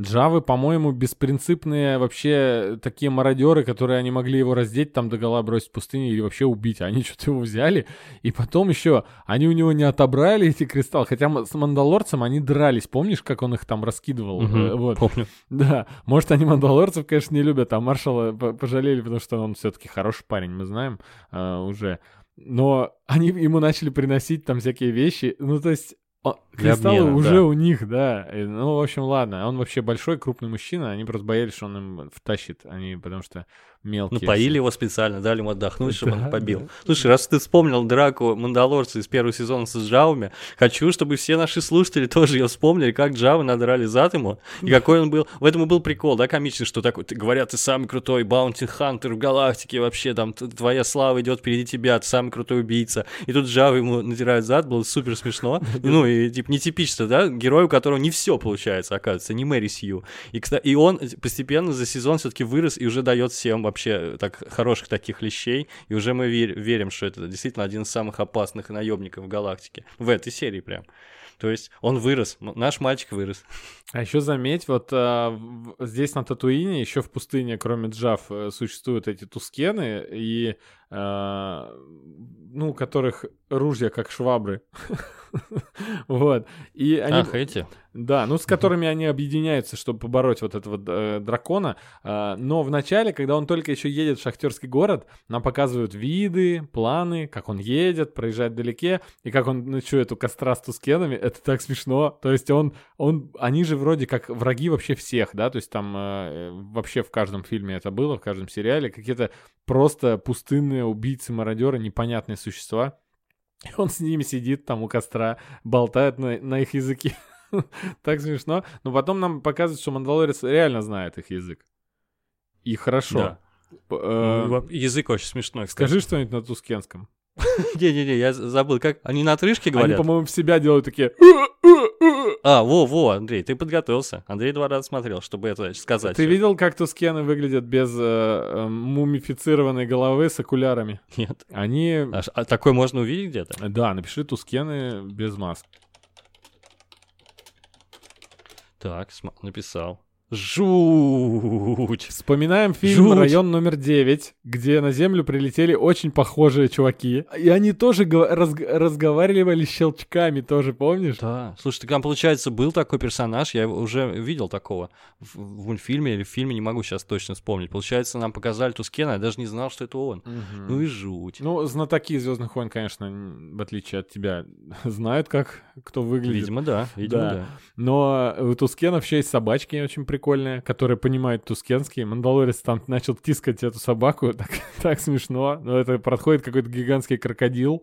Джавы, по-моему, беспринципные вообще такие мародеры, которые они могли его раздеть, там догола бросить в пустыне или вообще убить. А Они *laughs* что-то его взяли. И потом еще они у него не отобрали эти кристаллы. Хотя с мандалорцем они дрались. Помнишь, как он их там раскидывал? Э, Вот. Помню. *laughs* Да, может, они мандалорцев, конечно, не любят, а маршала по- пожалели, потому что он все-таки хороший парень, мы знаем а, уже. Но они ему начали приносить там всякие вещи. Ну, то есть, о, кристаллы обмена, уже да. у них, да. И, Ну, в общем, ладно. Он вообще большой, крупный мужчина. Они просто боялись, что он им втащит. Они, потому что мелкие. Ну, поили его специально, дали ему отдохнуть, чтобы он побил. Слушай, раз ты вспомнил драку Мандалорца из первого сезона с Джавами, хочу, чтобы все наши слушатели тоже ее вспомнили, как Джавы надрали зад ему, и какой он был. В этом и был прикол, да, комичный, что такой, ты, говорят, ты самый крутой баунти хантер в галактике, вообще там твоя слава идет впереди тебя, ты самый крутой убийца. И тут Джавы ему надирают зад, было супер смешно. *laughs* Ну, и типа нетипично, да, герой, у которого не все получается, оказывается, не Мэри Сью. И, кстати, и он постепенно за сезон все-таки вырос и уже дает всем вообще так хороших таких лещей. И уже мы вер- верим, что это действительно один из самых опасных наемников в галактике. В этой серии прям. То есть он вырос, м- наш мальчик вырос. А еще заметь, вот а, здесь на Татуине, еще в пустыне, кроме Джав, э, существуют эти тускены, и, а, ну, которых ружья, как швабры. *laughs* Вот. И они... Ах, эти? Да, ну с которыми они объединяются, чтобы побороть вот этого э, дракона. Э, но в начале, когда он только еще едет в шахтерский город, нам показывают виды, планы, как он едет, проезжает вдалеке, и как он ночует у костра с тускенами. Это так смешно. То есть он, он, они же вроде как враги вообще всех, да, то есть там э, вообще в каждом фильме это было, в каждом сериале, какие-то просто пустынные убийцы-мародеры, непонятные существа. И *laughs* он с ними сидит там у костра, болтает на, на их языке. *laughs* так смешно. Но потом нам показывают, что Мандалорец реально знает их язык. И хорошо. Да. Э, Ну, Язык очень смешной. Скажи что-нибудь на тускенском. *laughs* Не-не-не, я забыл, как... Они на отрыжке Они, говорят? по-моему, в себя делают такие... А, во-во, Андрей, ты подготовился. Андрей два раза смотрел, чтобы это сказать. Ты видел, как тускены выглядят без э, э, мумифицированной головы с окулярами? Нет. Они... А, а такое можно увидеть где-то? Да, напиши тускены без маск. Так, написал. Жуть! Вспоминаем фильм Жуть. «Район номер 9», где на Землю прилетели очень похожие чуваки. И они тоже разг- разговаривали щелчками тоже, помнишь? Да. Слушай, так там, получается, был такой персонаж, я уже видел такого в, в мультфильме или в фильме, не могу сейчас точно вспомнить. Получается, нам показали Тускена, я даже не знал, что это он. Мгм. Ну и жуть. Ну, знатоки Звездных войн, конечно, в отличие от тебя, *laughs* знают, как кто выглядит. видимо, да. Видимо, Да. да. Но у Тускена вообще есть собачки очень прикольные, которые понимают тускенский. Мандалорец там начал тискать эту собаку, *laughs* так, так смешно. Но это проходит какой-то гигантский крокодил.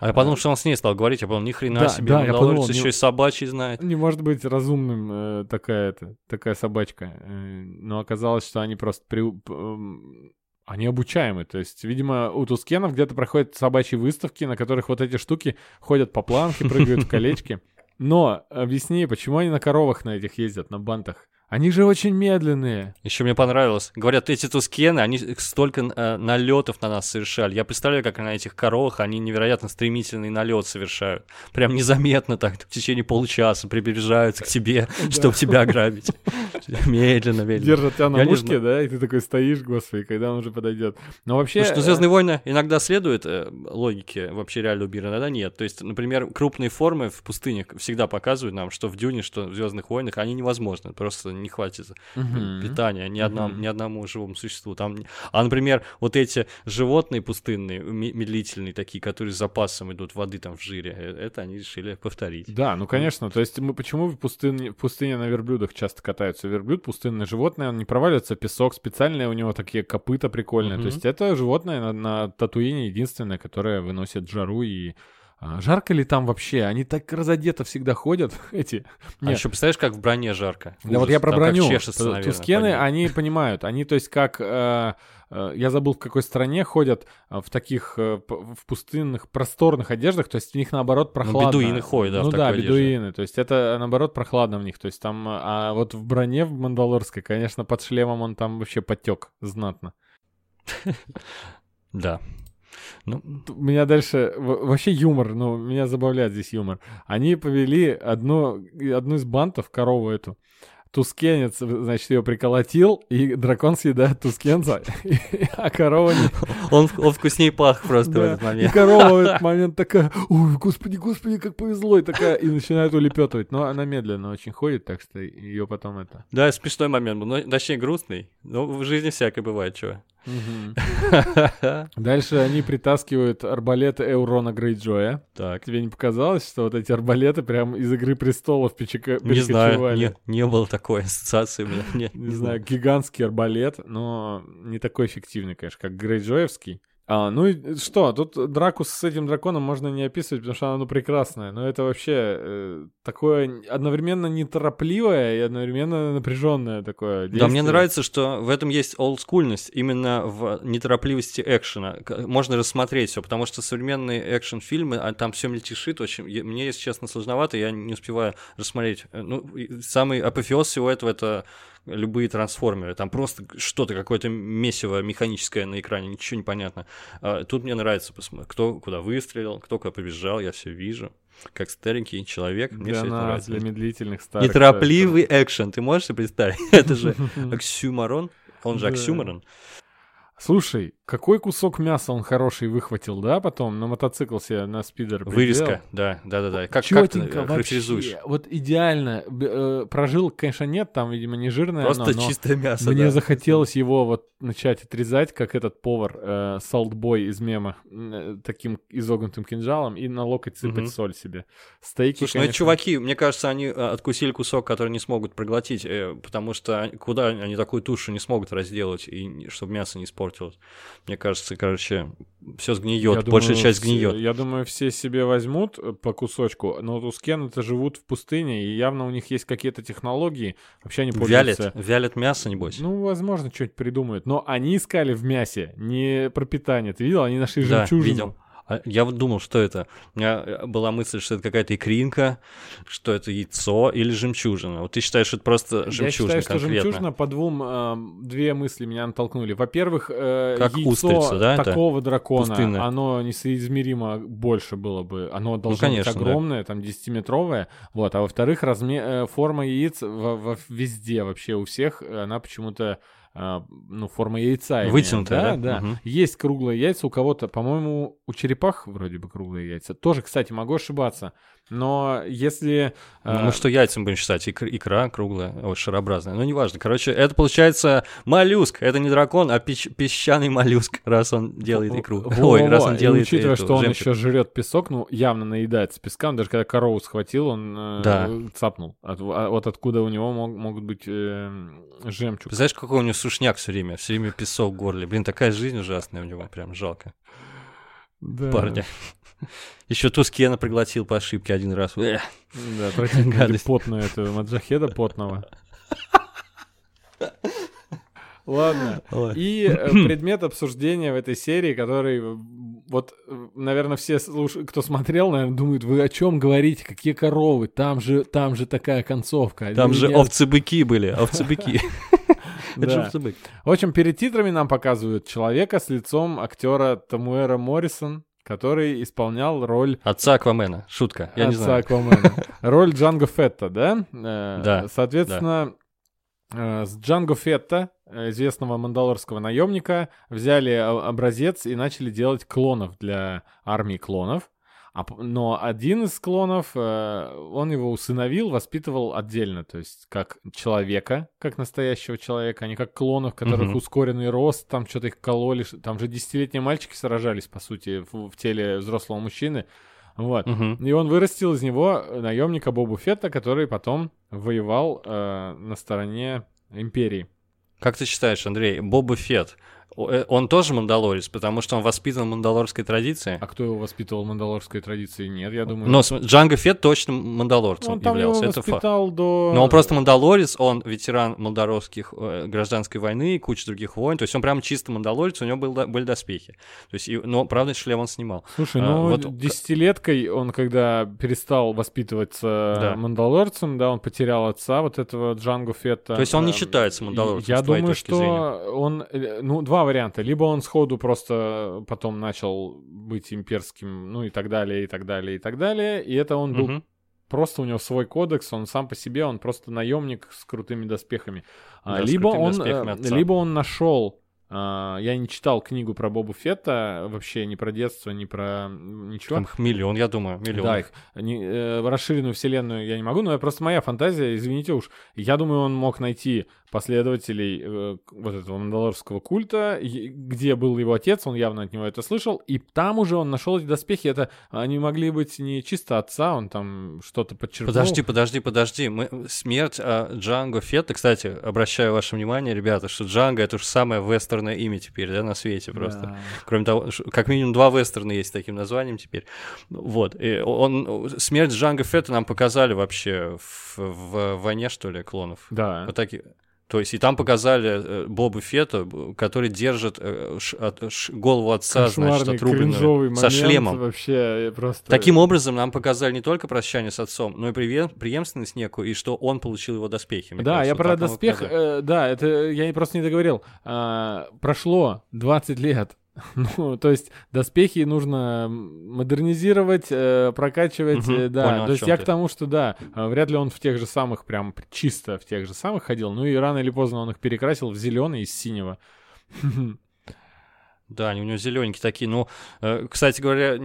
А я подумал, что он с ней стал говорить, я подумал, ни хрена Да, себе, да, я подумал, еще не- и собачий знает. Не может быть разумным э, такая, это, такая собачка. Э, но оказалось, что они просто... При, эм, они обучаемы, то есть, видимо, у Тускенов где-то проходят собачьи выставки, на которых вот эти штуки ходят по планке, прыгают в колечки. *laughs* Но объясни, почему они на коровах на этих ездят, на бантах? Они же очень медленные. Еще мне понравилось. Говорят, эти тускены, они столько э, налетов на нас совершали. Я представляю, как на этих коровах они невероятно стремительный налет совершают. Прям незаметно так, в течение получаса приближаются к тебе, чтобы тебя ограбить. Медленно, медленно. Держат тебя на мушке, да, и ты такой стоишь, господи, когда он уже подойдет. Но вообще... Ну Звездные войны иногда следуют э, логике вообще реального мира, иногда нет. То есть, например, крупные формы в пустынях всегда показывают нам, что в Дюне, что в Звездных войнах, они невозможны. Просто не хватит мгм. питания ни, одному, Мгм. ни одному живому существу. Там... А, например, вот эти животные пустынные, ме- медлительные такие, которые с запасом идут воды там в жире, э, это они решили повторить. Да, ну конечно. То есть мы почему в пустыне, в пустыне на верблюдах часто катаются? Верблюд пустынное животное, он не проваливается в песок, специальные у него такие копыта прикольные. Мгм. То есть это животное на, на Татуине единственное, которое выносит жару и жарко ли там вообще? Они так разодето всегда ходят, *laughs* эти. А Нет, еще представляешь, как в броне жарко? Да вот Ужас. я про Там броню. чешется, наверное, Тускены, ним. они понимают. Они, то есть, как... э, э, я забыл, в какой стране ходят э, в таких э, в пустынных, просторных одеждах, то есть в них, наоборот, прохладно. Ну, бедуины ходят, да, в Ну да, такой одежде. бедуины. То есть это, наоборот, прохладно в них. То есть там... А вот в броне в Мандалорской, конечно, под шлемом он там вообще потек знатно. *laughs* Да. Ну, меня дальше вообще юмор, ну, меня забавляет здесь юмор. Они повели одну, одну из бантов, корову эту, Тускенец, значит, ее приколотил, и дракон съедает тускенца, *laughs* а корова не... *laughs* он, он вкуснее пах просто в этот И момент. корова в *laughs* этот момент такая, ой, господи, господи, как повезло, и такая, и начинает улепетывать. Но она медленно очень ходит, так что ее потом это... Да, смешной момент точнее грустный. Но в жизни всякое бывает, чё. Дальше они притаскивают арбалеты Эурона Грейджоя. Так. Тебе не показалось, что вот эти арбалеты прям из «Игры престолов» печека... Не знаю, перекочевали? не, не было такой ассоциации у меня. Не, Не знаю, гигантский арбалет, но не такой эффективный, конечно, как Грейджоевский. А, ну и что, тут драку с этим драконом можно не описывать, потому что она ну, прекрасная, но это вообще э, такое одновременно неторопливое и одновременно напряженное такое Да, мне действие. нравится, что в этом есть олдскульность, именно в неторопливости экшена. Можно рассмотреть все, потому что современные экшн-фильмы, а там все мельтешит очень. Мне, если честно, сложновато, я не успеваю рассмотреть. Э, Ну, самый апофеоз всего этого это любые трансформеры. Там просто что-то, какое-то месиво механическое на экране, ничего не понятно. А Тут мне нравится, посмотреть, кто куда выстрелил, кто куда побежал, я все вижу. Как старенький человек, мне Для все это нас, нравится. для медлительных старых. Неторопливый экшен, ты можешь себе представить? *laughs* Это же *laughs* оксюмарон, он же оксюмарон. Слушай, какой кусок мяса он хороший выхватил, да, потом на мотоцикл себе на спидер приделал. Вырезка, да, да, да, да. Как, как ты Чётенько характеризуешь? вообще, Вот идеально. Э, Прожилок, конечно, нет, там, видимо, не жирное Просто оно, но чистое мясо. мне да. захотелось его вот начать отрезать, как этот повар э, Салтбой из мема, э, таким изогнутым кинжалом, и на локоть сыпать Мгм. соль себе. Стейки, Слушай, ну эти конечно, чуваки, мне кажется, они э, откусили кусок, который не смогут проглотить, э, потому что куда они такую тушу не смогут разделать, и чтобы мясо не испортилось. Мне кажется, короче, все сгниет, Я большая думаю, часть гниет. Я думаю, все себе возьмут э, по кусочку, но вот у Скена-то живут в пустыне, и явно у них есть какие-то технологии, вообще они пользуются... Вялят, вялят мясо, небось. Ну, возможно, что-нибудь придумают. Но они искали в мясе, не пропитание. Ты видел? Они нашли Да, жемчужину. видел. А Я вот думал, что это. У меня э, была мысль, что это какая-то икринка, что это яйцо или жемчужина. Вот ты считаешь, что это просто Я жемчужина считаю, что конкретно? жемчужина по двум эм, две мысли меня натолкнули. Во-первых, э, Как яйцо устрица, да, это? такого дракона, Пустынное. оно несоизмеримо больше было бы. Оно должно конечно, быть да. огромное, там 10-метровое. Вот. А во-вторых, разме- э, форма яиц во- во- везде вообще у всех, э, она почему-то э, ну, форма яйца. Вытянутая, да? да? да. Мгм. Есть круглые яйца у кого-то, по-моему, у черепах вроде бы круглые яйца. Тоже, кстати, могу ошибаться. Но если... Ну, э, мы что яйцем будем считать? Икр- икра круглая, вот, шарообразная. Ну, неважно. Короче, это получается моллюск. Это не дракон, а пещ- песчаный моллюск, раз он делает икру. Во- *laughs* Ой, раз он И делает учитывая, эту, что он жемчуг. еще жрет песок, ну, явно наедается песком, даже когда корову схватил, он э, Да. цапнул. От- а вот откуда у него мог- могут быть э, жемчуг. Знаешь, какой у него сушняк все время? Все время песок в горле. Блин, такая жизнь ужасная у него, прям жалко. Да. Парня. Еще Тускена проглотил по ошибке один раз. Да, *laughs* Гадость. потную этого маджахеда потного. Ладно. И э, *clears throat* предмет обсуждения в этой серии, который э, вот, э, наверное, все, слуш- кто смотрел, наверное, думают, вы о чем говорите, какие коровы, там же, там же такая концовка. Там Для же меня- овцы-быки были, овцы-быки. *laughs* Это же Да. В общем, перед титрами нам показывают человека с лицом актера Тамуэра Моррисон, который исполнял роль Отца Аквамена. Шутка. Я не отца знаю. Аквамена. *laughs* Роль Джанго Фетта, да? Э, Да, Соответственно, э, с Джанго Фетта, известного мандалорского наемника, взяли образец и начали делать клонов для армии клонов. А но один из клонов, э, он его усыновил, воспитывал отдельно, то есть как человека, как настоящего человека, а не как клонов, которых Мгм. ускоренный рост, там что-то их кололи, там же десятилетние мальчики сражались, по сути, в, в теле взрослого мужчины. Вот. Мгм. И он вырастил из него наемника Бобу Фетта, который потом воевал э, на стороне империи. Как ты считаешь, Андрей, Боба Фетт, э, он тоже мандалорец, потому что он воспитан в мандалорской традиции? А кто его воспитывал в мандалорской традиции? Нет, я думаю... Но Джанго Фетт точно мандалорцем он там являлся, это факт. до... Но он просто мандалорец, он ветеран молдоровских э, гражданской войны и куча других войн, то есть он прям чисто мандалорец, у него был, были доспехи. То есть, и- но, правда, шлем он снимал. Слушай, А, ну, вот- десятилеткой он, когда перестал воспитываться Да. мандалорцем, да, он потерял отца, вот этого Джанго Фетта. То есть он не считается мандалорцем, Я с твоей думаю, точки что он... э, Ну, два варианта. Либо он сходу просто потом начал быть имперским, ну и так далее, и так далее, и так далее. И это он был Мгм. просто у него свой кодекс, он сам по себе, он просто наемник с крутыми доспехами. А, Да, либо, он, э, либо он нашел, а, я не читал книгу про Бобу Фетта, вообще ни про детство, ни про ничего. Там их миллион, я думаю, миллион. Да, их, не- э, расширенную вселенную я не могу, но это просто моя фантазия, извините уж. Я думаю, он мог найти последователей э, вот этого мандалорского культа, где был его отец, он явно от него это слышал, и там уже он нашел эти доспехи. Это они могли быть не чисто отца, он там что-то подчеркнул. Подожди, подожди, подожди. Мы... Смерть а, Джанго Фетта, кстати, обращаю ваше внимание, ребята, что Джанго это же самое вестерное имя теперь, да, на свете просто. Да. Кроме того, как минимум два вестерна есть с таким названием теперь. Вот. И он, смерть Джанго Фетта нам показали вообще в, в войне, что ли, клонов. Да. Вот таки- То есть и там показали э, Боба Фетта, б- который держит э, голову отца, значит, отрубленную, со шлемом. Вообще просто... Таким образом, нам показали не только прощание с отцом, но и преемственность некую, и что он получил его доспехи. Да, кажется. я про доспех, э, да, это я просто не договорил. А, прошло 20 лет. *laughs* Ну, то есть доспехи нужно модернизировать, э, прокачивать, э, да. понял, то есть я ты. к тому, что да, э, вряд ли он в тех же самых, прям чисто в тех же самых ходил. Ну и рано или поздно он их перекрасил в зеленый из синего. *laughs* Да, они у него зелененькие такие. Ну, э, кстати говоря,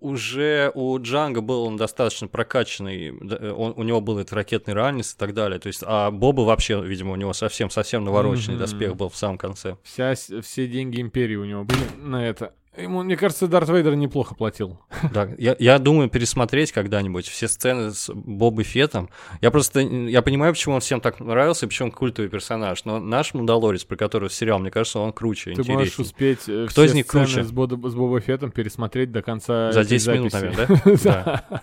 уже у Джанга был он достаточно прокачанный, э, он, у него был этот ракетный ранец и так далее. То есть, а Боба вообще, видимо, у него совсем-совсем навороченный mm-hmm. доспех был в самом конце. Вся, все деньги империи у него были на это. Ему, мне кажется, Дарт Вейдер неплохо платил. *laughs* Да, я, я думаю пересмотреть когда-нибудь все сцены с Бобой Фетом. Я просто, я понимаю, почему он всем так нравился, и почему культовый персонаж, но наш Мандалорец, про который сериал, мне кажется, он круче, Ты интереснее. можешь успеть э, Кто из них круче? С, Боб, с Бобой Фетом пересмотреть до конца За 10 минут, наверное, да? *laughs* Да.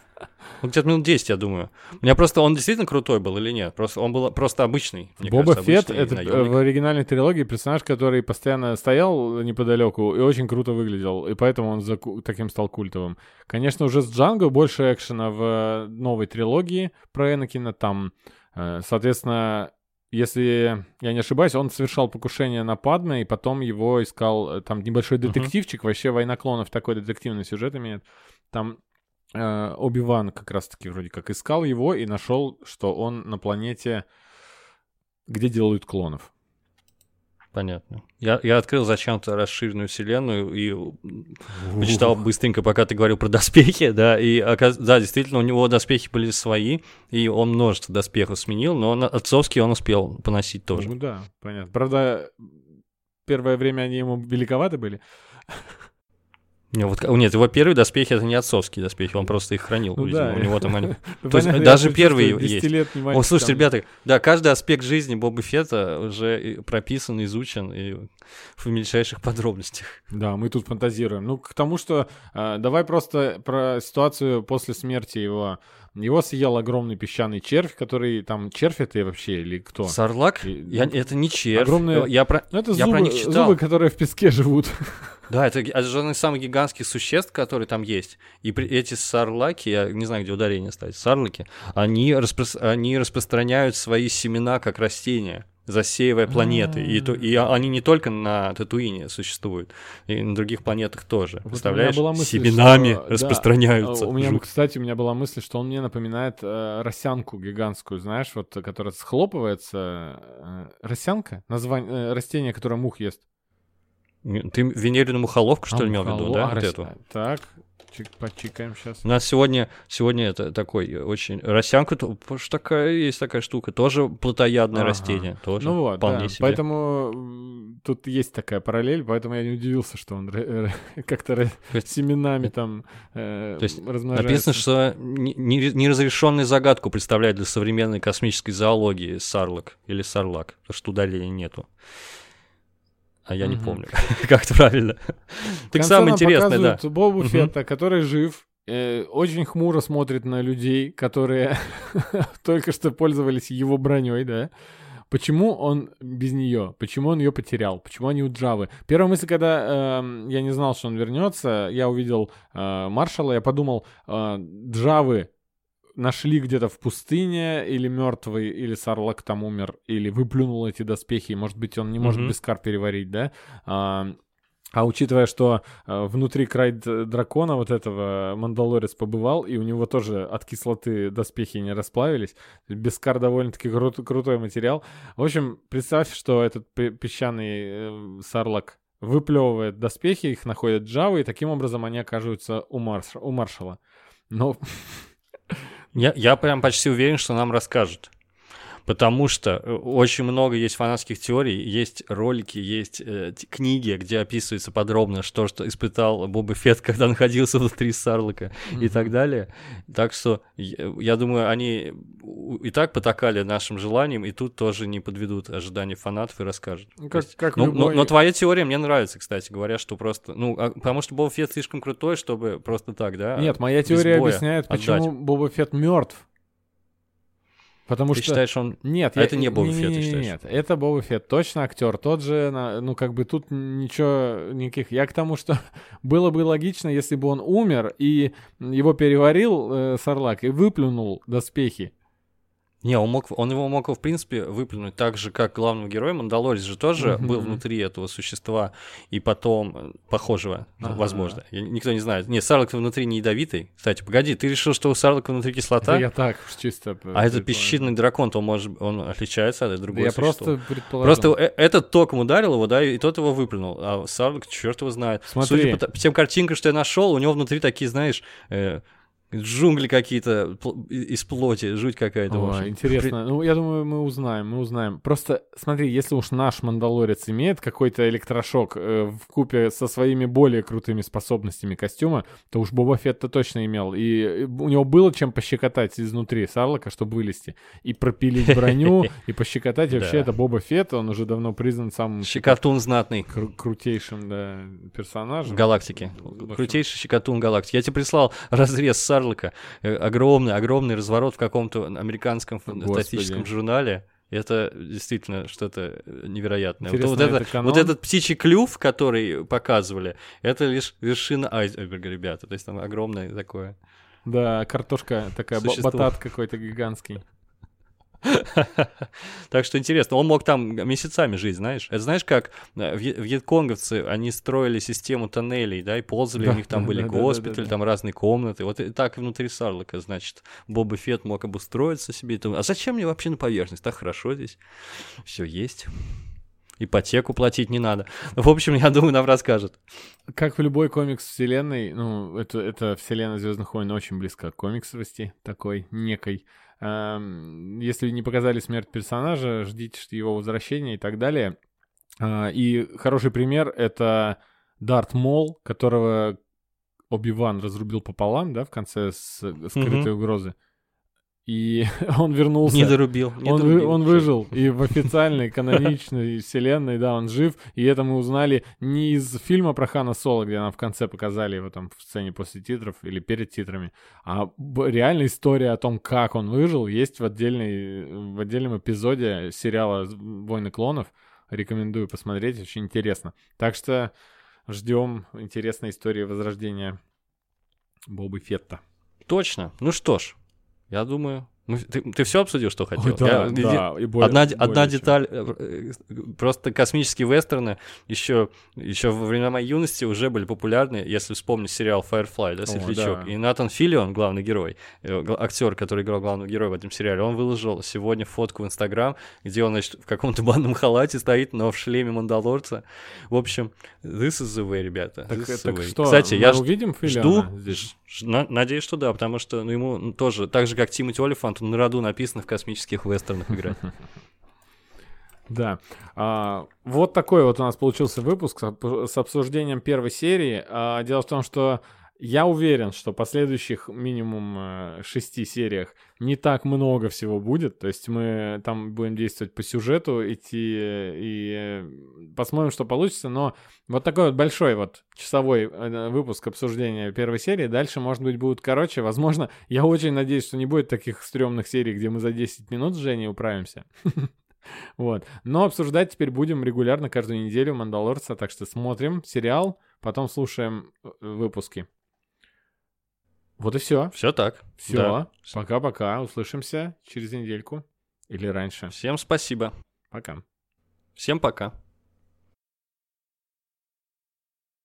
Ну, где-то минут 10, я думаю. У меня просто, он действительно крутой был или нет? Просто он был просто обычный. Боба кажется, Фетт — это наемник. в оригинальной трилогии персонаж, который постоянно стоял неподалеку и очень круто выглядел, и поэтому он за, таким стал культовым. Конечно, уже с Джанго больше экшена в новой трилогии про Энакина. Там, э, соответственно, если я не ошибаюсь, он совершал покушение на Падме, и потом его искал, э, там небольшой детективчик, uh-huh. вообще «Война клонов» такой детективный сюжет имеет. Там э, Оби-Ван как раз-таки вроде как искал его и нашел, что он на планете, где делают клонов. Понятно. Я, я открыл зачем-то расширенную вселенную и почитал быстренько, пока ты говорил про доспехи, да, и да, действительно, у него доспехи были свои, и он множество доспехов сменил, но он, отцовский он успел поносить тоже. Ну да, понятно. Правда, первое время они ему великоваты были. Вот, нет, его первые доспехи это не отцовские доспехи, он просто их хранил, ну, видимо, да. у него там они. *laughs* То есть даже первые есть. О, слушайте, ребята, да, каждый аспект жизни Боба Фета уже прописан, изучен и в мельчайших подробностях. Да, мы тут фантазируем. Ну, к тому, что э, давай просто про ситуацию после смерти его. Его съел огромный песчаный червь, который там червь это вообще или кто? Сарлак? И, я, это не червь. Огромные... Я про, ну, это я зубы, про них читал. Зубы, которые в песке живут. *laughs* Да, это, это же одно из самых гигантских существ, которые там есть. И при, эти сарлаки, я не знаю, где ударение ставить, сарлаки, они, распро, они распространяют свои семена как растения засеивая планеты. И, то, и они не только на Татуине существуют, и на других планетах тоже. Вот Представляешь? Была мысль, Семенами что... распространяются. Да, у меня, кстати, у меня была мысль, что он мне напоминает э, росянку гигантскую, знаешь, вот, которая схлопывается. Э, росянка? Название, э, растение, которое мух ест. Ты венерину мухоловку, что а, ли, имел в виду, да? А, вот эту? Так, чик, почикаем сейчас. У нас сегодня, сегодня это такой очень... Росянка, то, что такая, есть такая штука, тоже плотоядное ага. растение, тоже ну вот, вполне да. себе. Поэтому тут есть такая параллель, поэтому я не удивился, что он как-то семенами там э, То есть написано, что неразрешенную загадку представляет для современной космической зоологии Сарлак или Сарлак, потому что ударения нету а я не помню, *laughs* как это правильно. *laughs* Так самое интересное, да. Бобу Фетта, который жив, э, очень хмуро смотрит на людей, которые *laughs* только что пользовались его броней, да. Почему он без нее? Почему он ее потерял? Почему они у Джавы? Первая мысль, когда э, я не знал, что он вернется, я увидел э, маршала, я подумал, э, Джавы нашли где-то в пустыне, или мертвый, или Сарлак там умер, или выплюнул эти доспехи, может быть, он не может mm-hmm. Бескар переварить, да? А, а учитывая, что э, внутри край дракона вот этого Мандалорец побывал, и у него тоже от кислоты доспехи не расплавились, Бескар довольно-таки кру- крутой материал. В общем, представь, что этот песчаный э, Сарлак выплевывает доспехи, их находят Джавы, и таким образом они окажутся у, марш- у маршала. Но *laughs* Я, я прям почти уверен, что нам расскажут потому что э, очень много есть фанатских теорий, есть ролики, есть э, книги, где описывается подробно, что, что испытал Боба Фетт, *laughs* когда находился внутри Сарлока mm-hmm. и так далее. Так что я, я думаю, они и так потакали нашим желаниям, и тут тоже не подведут ожидания фанатов и расскажут. Ну, как, есть, как ну, любой... но, но твоя теория мне нравится, кстати говоря, что просто, ну, а, потому что Боба Фетт слишком крутой, чтобы просто так, да? Нет, моя теория объясняет, отдать. почему Боба Фетт мертв. Потому ты что... считаешь, он... Нет, а я... это не Боба Фетт, ты считаешь? Нет, это Боба Фетт, точно актер, тот же, ну, как бы тут ничего, никаких... Я к тому, что *laughs* было бы логично, если бы он умер, и его переварил э, Сарлак и выплюнул доспехи. Не, он, мог, он его мог, в принципе, выплюнуть так же, как главного героя. Мандалорец же тоже mm-hmm. был внутри этого существа, и потом э, похожего, ага. возможно. Никто не знает. Нет, Сарлок внутри не ядовитый. Кстати, погоди, ты решил, что у Сарлока внутри кислота? Да я так, чисто... А это песчаный дракон, то может, он отличается от другого Я существа. просто предположил. Просто э, этот током ударил его, да, и тот его выплюнул. А Сарлок, черт его знает. Смотри. Судя по тем картинкам, что я нашел, у него внутри такие, знаешь, э, джунгли какие-то из плоти, жуть какая-то. О, интересно. Ну, я думаю, мы узнаем, мы узнаем. Просто смотри, если уж наш Мандалорец имеет какой-то электрошок э, в купе со своими более крутыми способностями костюма, то уж Боба Фетт-то точно имел. И у него было чем пощекотать изнутри Сарлока, чтобы вылезти. И пропилить броню, и пощекотать. *laughs* Вообще это Боба Фетт, он уже давно признан самым... Щекотун знатный. Крутейшим, да, персонажем. В галактике. Крутейший щекотун галактики. Я тебе прислал *laughs* разрез Сарлока. Э, огромный, огромный разворот в каком-то американском фантастическом журнале. Это действительно что-то невероятное. Вот, вот, это, вот этот птичий клюв, который показывали, это лишь вершина айсберга, ребята. То есть там огромное такое. Да, картошка такая, Существо. батат какой-то гигантский. *laughs* Так что интересно, он мог там месяцами жить, знаешь. Это знаешь, как э, вьетконговцы, они строили систему тоннелей, да, и ползали, у них там были госпитали, там разные комнаты. Вот так внутри Сарлока, значит, Боба Фет мог обустроиться себе. А зачем мне вообще на поверхность? Так хорошо здесь. Все есть. Ипотеку платить не надо. В общем, я думаю, нам расскажет. Как в любой комикс вселенной, ну, это, это вселенная Звездных войн очень близка к комиксовости такой некой. Эм, если не показали смерть персонажа, ждите его возвращения и так далее. Э, и хороший пример — это Дарт Мол, которого Оби-Ван разрубил пополам, да, в конце с скрытой mm-hmm. угрозы. И *laughs* он вернулся. Не дорубил. Не он, дорубил. он выжил. И в *laughs* официальной, каноничной вселенной, да, он жив. И это мы узнали не из фильма про Хана Соло, где нам в конце показали его там в сцене после титров или перед титрами, а реальная история о том, как он выжил, есть в, отдельной, в отдельном эпизоде сериала «Войны клонов». Рекомендую посмотреть, очень интересно. Так что ждем интересной истории возрождения Бобы Фетта. Точно. Ну что ж, я думаю, мы, ты, ты все обсудил, что хотел? Ой, да, Я, да, и более, одна более одна чем. деталь, э, просто космические вестерны еще, еще во времена моей юности уже были популярны, если вспомнить сериал Firefly, да, Светлячок. да. И Натан Филлион, главный герой, э, актер, который играл главного героя в этом сериале, он выложил сегодня фотку в Инстаграм, где он, значит, в каком-то банном халате стоит, но в шлеме Мандалорца. В общем, this is the way, ребята. Так, this так way. что, Кстати, я увидим жду, Филлиона здесь? надеюсь, что да, потому что ну, ему тоже, так же, как Тимоти Олифант, он на роду написано в космических вестернах играть. *laughs* Да. А, вот такой вот у нас получился выпуск с обсуждением первой серии. А, дело в том, что я уверен, что последующих минимум э, шести сериях не так много всего будет. То есть мы там будем действовать по сюжету, идти э, и э, посмотрим, что получится. Но вот такой вот большой вот часовой э, выпуск обсуждения первой серии. Дальше, может быть, будут короче. Возможно, *laughs* я очень надеюсь, что не будет таких стрёмных серий, где мы за 10 минут с Женей управимся. *laughs* Вот. Но обсуждать теперь будем регулярно каждую неделю Мандалорца, так что смотрим сериал, потом слушаем э, выпуски. Вот и все. Все так. Все. Да. Пока-пока. Услышимся через недельку или раньше. Всем спасибо. Пока. Всем пока.